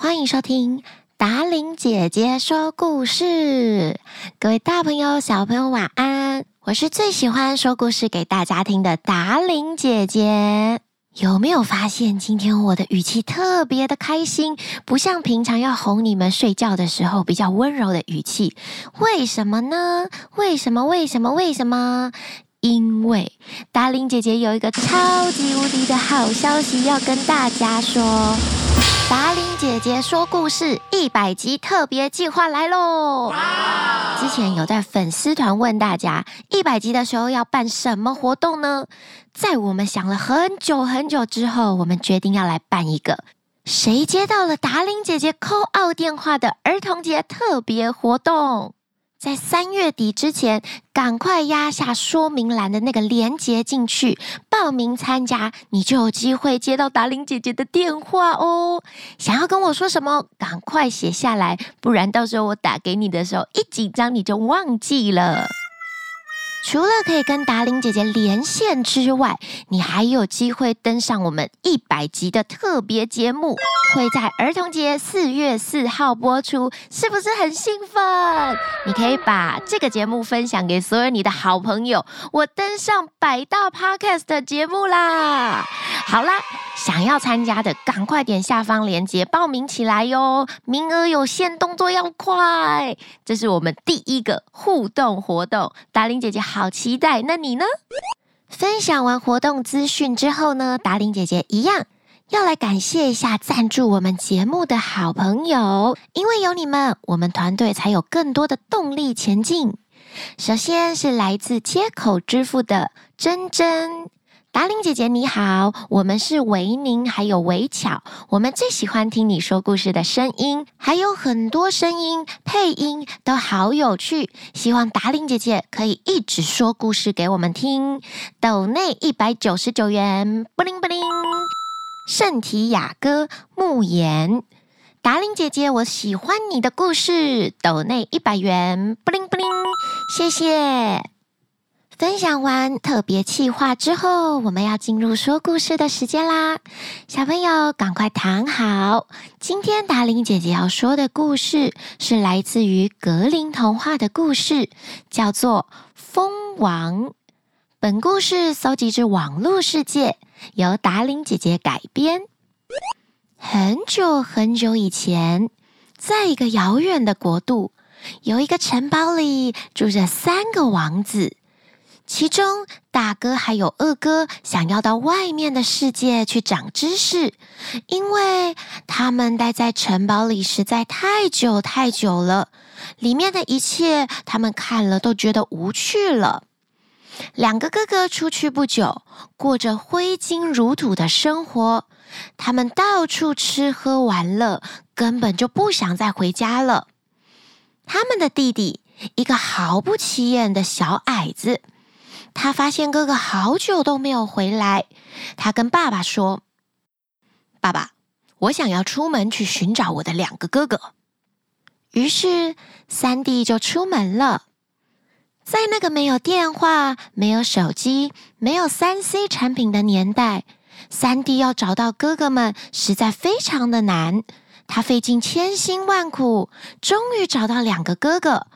欢迎收听达伶姐姐说故事。各位大朋友、小朋友，晚安！我是最喜欢说故事给大家听的达伶姐姐。有没有发现今天我的语气特别的开心，不像平常要哄你们睡觉的时候比较温柔的语气？为什么呢？为什么？为什么？为什么？因为达伶姐姐有一个超级无敌的好消息要跟大家说。达玲姐姐说故事一百集特别计划来喽！之前有在粉丝团问大家，一百集的时候要办什么活动呢？在我们想了很久很久之后，我们决定要来办一个谁接到了达玲姐姐 call 号电话的儿童节特别活动。在三月底之前，赶快压下说明栏的那个链接进去报名参加，你就有机会接到达玲姐姐的电话哦。想要跟我说什么，赶快写下来，不然到时候我打给你的时候一紧张你就忘记了。除了可以跟达玲姐姐连线之外，你还有机会登上我们一百集的特别节目，会在儿童节四月四号播出，是不是很兴奋？你可以把这个节目分享给所有你的好朋友。我登上百大 Podcast 的节目啦！好啦，想要参加的赶快点下方链接报名起来哟，名额有限，动作要快。这是我们第一个互动活动，达玲姐姐好。好期待！那你呢？分享完活动资讯之后呢，达玲姐姐一样要来感谢一下赞助我们节目的好朋友，因为有你们，我们团队才有更多的动力前进。首先是来自接口支付的珍珍。达伶姐姐你好，我们是维宁还有维巧，我们最喜欢听你说故事的声音，还有很多声音配音都好有趣，希望达伶姐姐可以一直说故事给我们听。斗内一百九十九元，布灵布灵。圣提雅哥慕言，达伶姐姐我喜欢你的故事，斗内一百元，布灵布灵，谢谢。分享完特别企划之后，我们要进入说故事的时间啦！小朋友，赶快躺好。今天达玲姐姐要说的故事是来自于格林童话的故事，叫做《蜂王》。本故事搜集自网络世界，由达玲姐姐改编。很久很久以前，在一个遥远的国度，有一个城堡里住着三个王子。其中，大哥还有二哥想要到外面的世界去长知识，因为他们待在城堡里实在太久太久了，里面的一切他们看了都觉得无趣了。两个哥哥出去不久，过着挥金如土的生活，他们到处吃喝玩乐，根本就不想再回家了。他们的弟弟，一个毫不起眼的小矮子。他发现哥哥好久都没有回来，他跟爸爸说：“爸爸，我想要出门去寻找我的两个哥哥。”于是三弟就出门了。在那个没有电话、没有手机、没有三 C 产品的年代，三弟要找到哥哥们实在非常的难。他费尽千辛万苦，终于找到两个哥哥，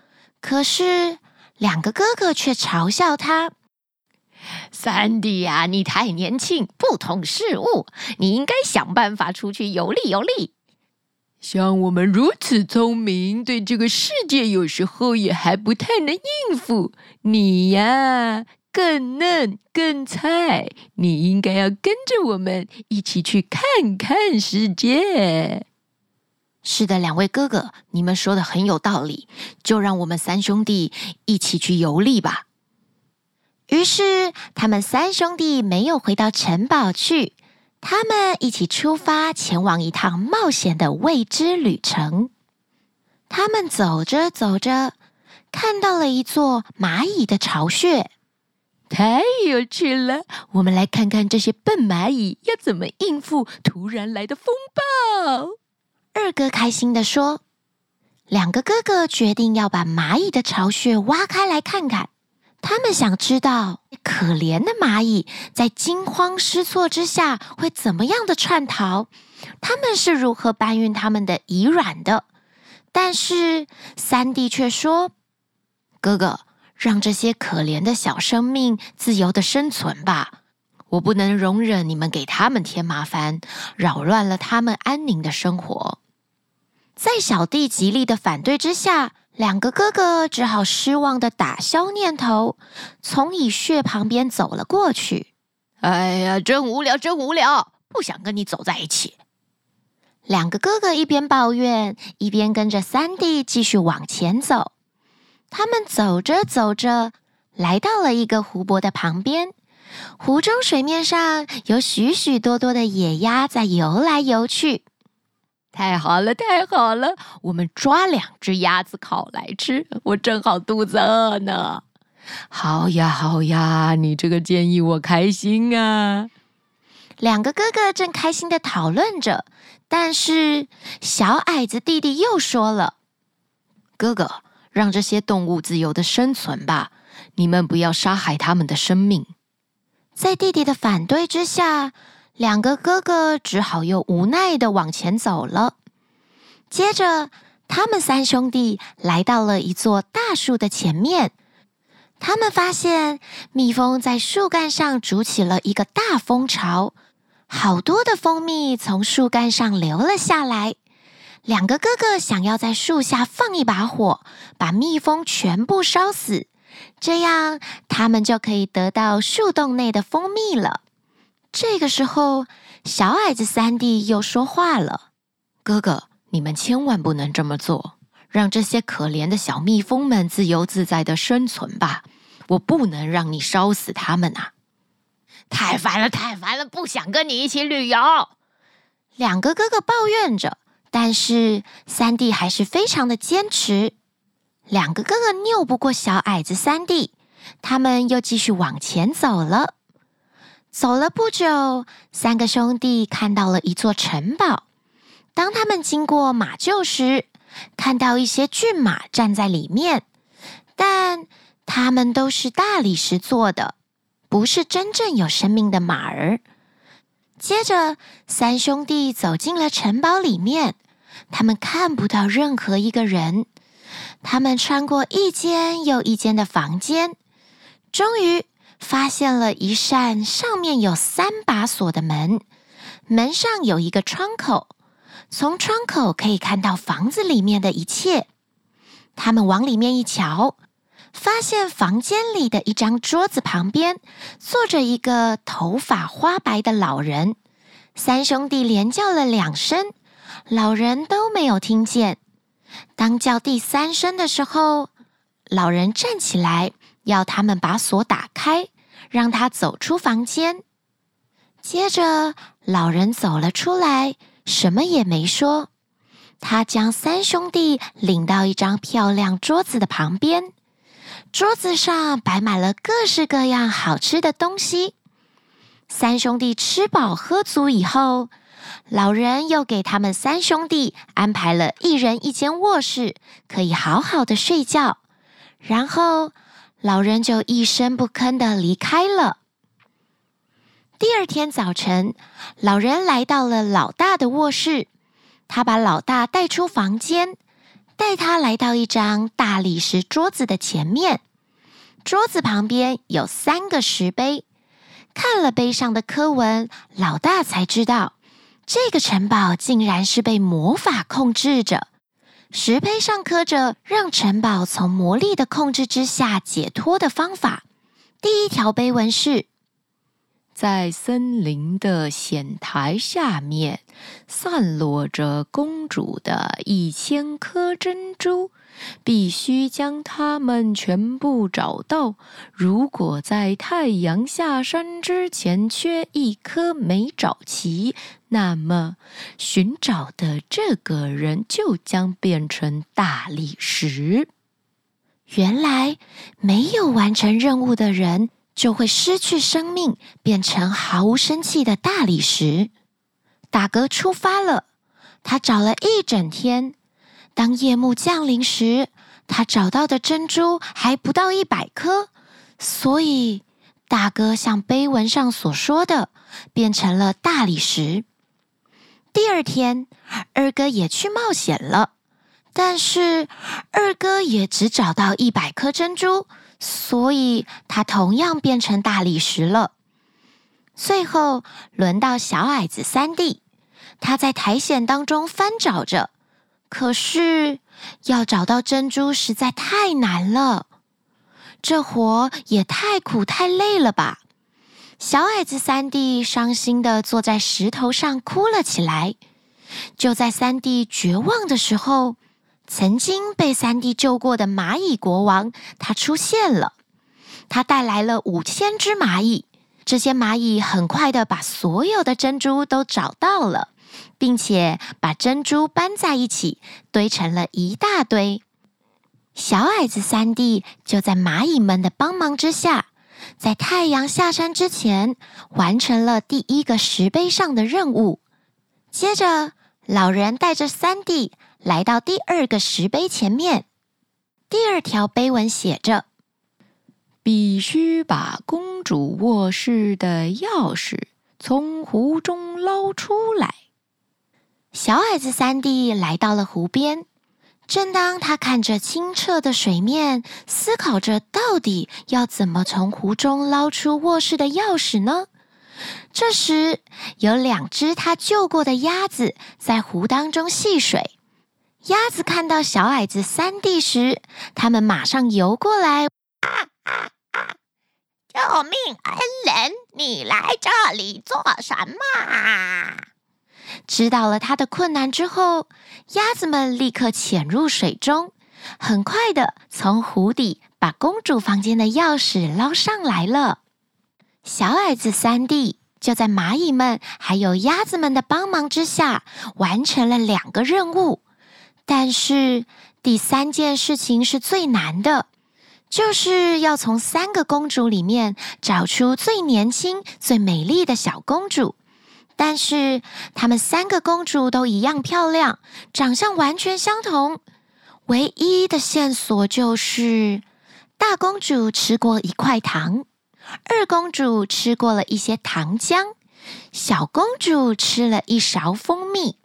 可是两个哥哥却嘲笑他。三弟呀，你太年轻，不懂事物，你应该想办法出去游历游历。像我们如此聪明，对这个世界有时候也还不太能应付。你呀，更嫩更菜，你应该要跟着我们一起去看看世界。是的，两位哥哥，你们说的很有道理，就让我们三兄弟一起去游历吧。于是，他们三兄弟没有回到城堡去，他们一起出发，前往一趟冒险的未知旅程。他们走着走着，看到了一座蚂蚁的巢穴，太有趣了！我们来看看这些笨蚂蚁要怎么应付突然来的风暴。二哥开心地说：“两个哥哥决定要把蚂蚁的巢穴挖开来看看。”他们想知道可怜的蚂蚁在惊慌失措之下会怎么样的窜逃？他们是如何搬运他们的蚁卵的？但是三弟却说：“哥哥，让这些可怜的小生命自由的生存吧。我不能容忍你们给他们添麻烦，扰乱了他们安宁的生活。”在小弟极力的反对之下，两个哥哥只好失望的打消念头，从蚁穴旁边走了过去。哎呀，真无聊，真无聊，不想跟你走在一起。两个哥哥一边抱怨，一边跟着三弟继续往前走。他们走着走着，来到了一个湖泊的旁边。湖中水面上有许许多多的野鸭在游来游去。太好了，太好了！我们抓两只鸭子烤来吃，我正好肚子饿呢。好呀，好呀，你这个建议我开心啊！两个哥哥正开心地讨论着，但是小矮子弟弟又说了：“哥哥，让这些动物自由地生存吧，你们不要杀害他们的生命。”在弟弟的反对之下，两个哥哥只好又无奈的往前走了。接着，他们三兄弟来到了一座大树的前面。他们发现蜜蜂在树干上筑起了一个大蜂巢，好多的蜂蜜从树干上流了下来。两个哥哥想要在树下放一把火，把蜜蜂全部烧死，这样他们就可以得到树洞内的蜂蜜了。这个时候，小矮子三弟又说话了：“哥哥，你们千万不能这么做，让这些可怜的小蜜蜂们自由自在的生存吧。我不能让你烧死它们啊！太烦了，太烦了，不想跟你一起旅游。”两个哥哥抱怨着，但是三弟还是非常的坚持。两个哥哥拗不过小矮子三弟，他们又继续往前走了。走了不久，三个兄弟看到了一座城堡。当他们经过马厩时，看到一些骏马站在里面，但他们都是大理石做的，不是真正有生命的马儿。接着，三兄弟走进了城堡里面，他们看不到任何一个人。他们穿过一间又一间的房间，终于。发现了一扇上面有三把锁的门，门上有一个窗口，从窗口可以看到房子里面的一切。他们往里面一瞧，发现房间里的一张桌子旁边坐着一个头发花白的老人。三兄弟连叫了两声，老人都没有听见。当叫第三声的时候，老人站起来，要他们把锁打开。让他走出房间。接着，老人走了出来，什么也没说。他将三兄弟领到一张漂亮桌子的旁边，桌子上摆满了各式各样好吃的东西。三兄弟吃饱喝足以后，老人又给他们三兄弟安排了一人一间卧室，可以好好的睡觉。然后，老人就一声不吭的离开了。第二天早晨，老人来到了老大的卧室，他把老大带出房间，带他来到一张大理石桌子的前面。桌子旁边有三个石碑，看了碑上的刻文，老大才知道，这个城堡竟然是被魔法控制着。石碑上刻着让城堡从魔力的控制之下解脱的方法。第一条碑文是：在森林的险台下面，散落着公主的一千颗珍珠。必须将它们全部找到。如果在太阳下山之前缺一颗没找齐，那么寻找的这个人就将变成大理石。原来没有完成任务的人就会失去生命，变成毫无生气的大理石。大哥出发了，他找了一整天。当夜幕降临时，他找到的珍珠还不到一百颗，所以大哥像碑文上所说的，变成了大理石。第二天，二哥也去冒险了，但是二哥也只找到一百颗珍珠，所以他同样变成大理石了。最后轮到小矮子三弟，他在苔藓当中翻找着，可是要找到珍珠实在太难了。这活也太苦太累了吧！小矮子三弟伤心的坐在石头上哭了起来。就在三弟绝望的时候，曾经被三弟救过的蚂蚁国王他出现了。他带来了五千只蚂蚁，这些蚂蚁很快的把所有的珍珠都找到了，并且把珍珠搬在一起，堆成了一大堆。小矮子三弟就在蚂蚁们的帮忙之下，在太阳下山之前完成了第一个石碑上的任务。接着，老人带着三弟来到第二个石碑前面。第二条碑文写着：“必须把公主卧室的钥匙从湖中捞出来。”小矮子三弟来到了湖边。正当他看着清澈的水面，思考着到底要怎么从湖中捞出卧室的钥匙呢？这时，有两只他救过的鸭子在湖当中戏水。鸭子看到小矮子三弟时，他们马上游过来。啊啊啊！救命恩人，你来这里做什么？知道了他的困难之后，鸭子们立刻潜入水中，很快的从湖底把公主房间的钥匙捞上来了。小矮子三弟就在蚂蚁们还有鸭子们的帮忙之下，完成了两个任务。但是第三件事情是最难的，就是要从三个公主里面找出最年轻、最美丽的小公主。但是，她们三个公主都一样漂亮，长相完全相同。唯一的线索就是，大公主吃过一块糖，二公主吃过了一些糖浆，小公主吃了一勺蜂蜜。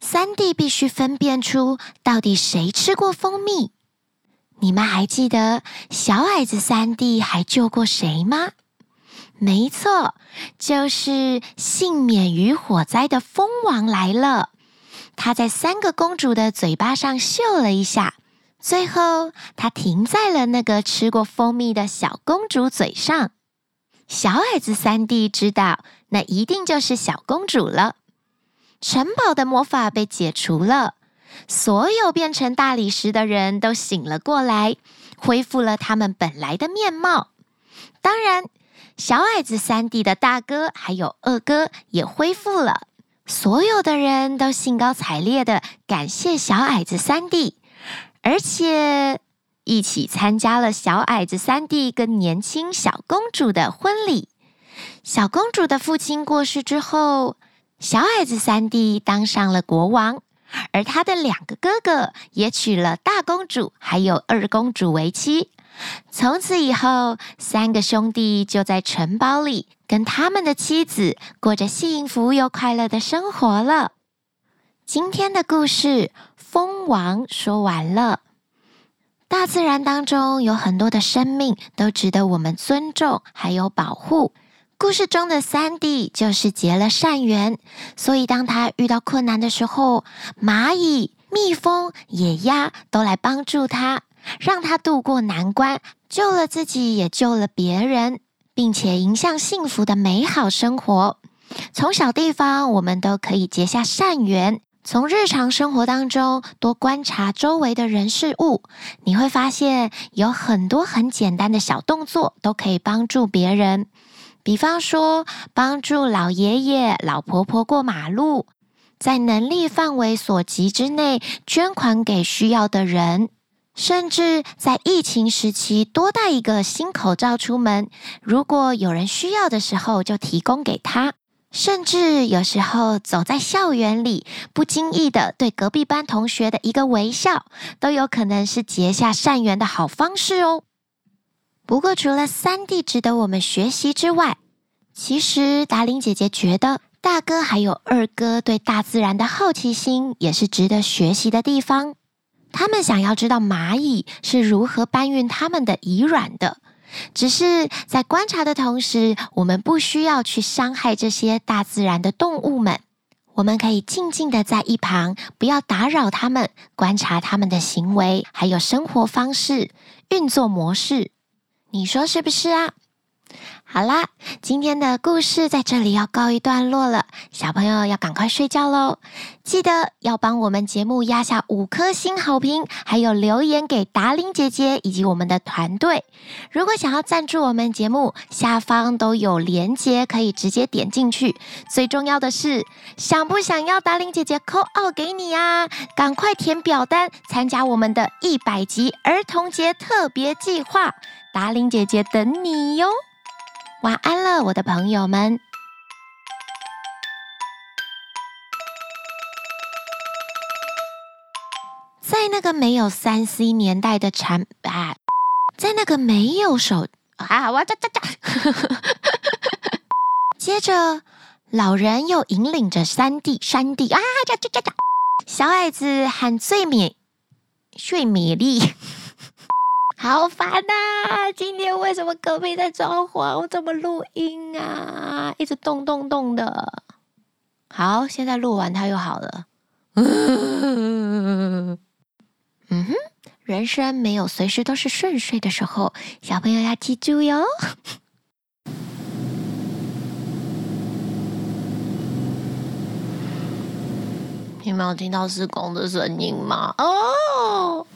三弟必须分辨出到底谁吃过蜂蜜。你们还记得小矮子三弟还救过谁吗？没错，就是幸免于火灾的蜂王来了。他在三个公主的嘴巴上嗅了一下，最后他停在了那个吃过蜂蜜的小公主嘴上。小矮子三弟知道，那一定就是小公主了。城堡的魔法被解除了，所有变成大理石的人都醒了过来，恢复了他们本来的面貌。当然。小矮子三弟的大哥还有二哥也恢复了，所有的人都兴高采烈的感谢小矮子三弟，而且一起参加了小矮子三弟跟年轻小公主的婚礼。小公主的父亲过世之后，小矮子三弟当上了国王，而他的两个哥哥也娶了大公主还有二公主为妻。从此以后，三个兄弟就在城堡里跟他们的妻子过着幸福又快乐的生活了。今天的故事《蜂王》说完了。大自然当中有很多的生命都值得我们尊重，还有保护。故事中的三弟就是结了善缘，所以当他遇到困难的时候，蚂蚁、蜜蜂、野鸭都来帮助他。让他度过难关，救了自己，也救了别人，并且迎向幸福的美好生活。从小地方，我们都可以结下善缘。从日常生活当中多观察周围的人事物，你会发现有很多很简单的小动作都可以帮助别人。比方说，帮助老爷爷、老婆婆过马路，在能力范围所及之内捐款给需要的人。甚至在疫情时期，多带一个新口罩出门，如果有人需要的时候，就提供给他。甚至有时候走在校园里，不经意的对隔壁班同学的一个微笑，都有可能是结下善缘的好方式哦。不过，除了三弟值得我们学习之外，其实达伶姐姐觉得大哥还有二哥对大自然的好奇心也是值得学习的地方。他们想要知道蚂蚁是如何搬运他们的蚁卵的。只是在观察的同时，我们不需要去伤害这些大自然的动物们。我们可以静静的在一旁，不要打扰他们，观察他们的行为，还有生活方式、运作模式。你说是不是啊？好啦，今天的故事在这里要告一段落了，小朋友要赶快睡觉喽。记得要帮我们节目压下五颗星好评，还有留言给达伶姐姐以及我们的团队。如果想要赞助我们节目，下方都有连结，可以直接点进去。最重要的是，想不想要达伶姐姐扣二给你啊？赶快填表单，参加我们的一百集儿童节特别计划，达伶姐姐等你哟。晚安了，我的朋友们。在那个没有三 C 年代的产啊，在那个没有手啊，我这这这。接着，老人又引领着三弟、三弟啊，这这这这，小矮子喊最美、最美丽。好烦呐、啊！今天为什么隔壁在装潢？我怎么录音啊？一直动动动的。好，现在录完它又好了。嗯哼，人生没有随时都是顺遂的时候，小朋友要记住哟。你没有听到施工的声音吗？哦。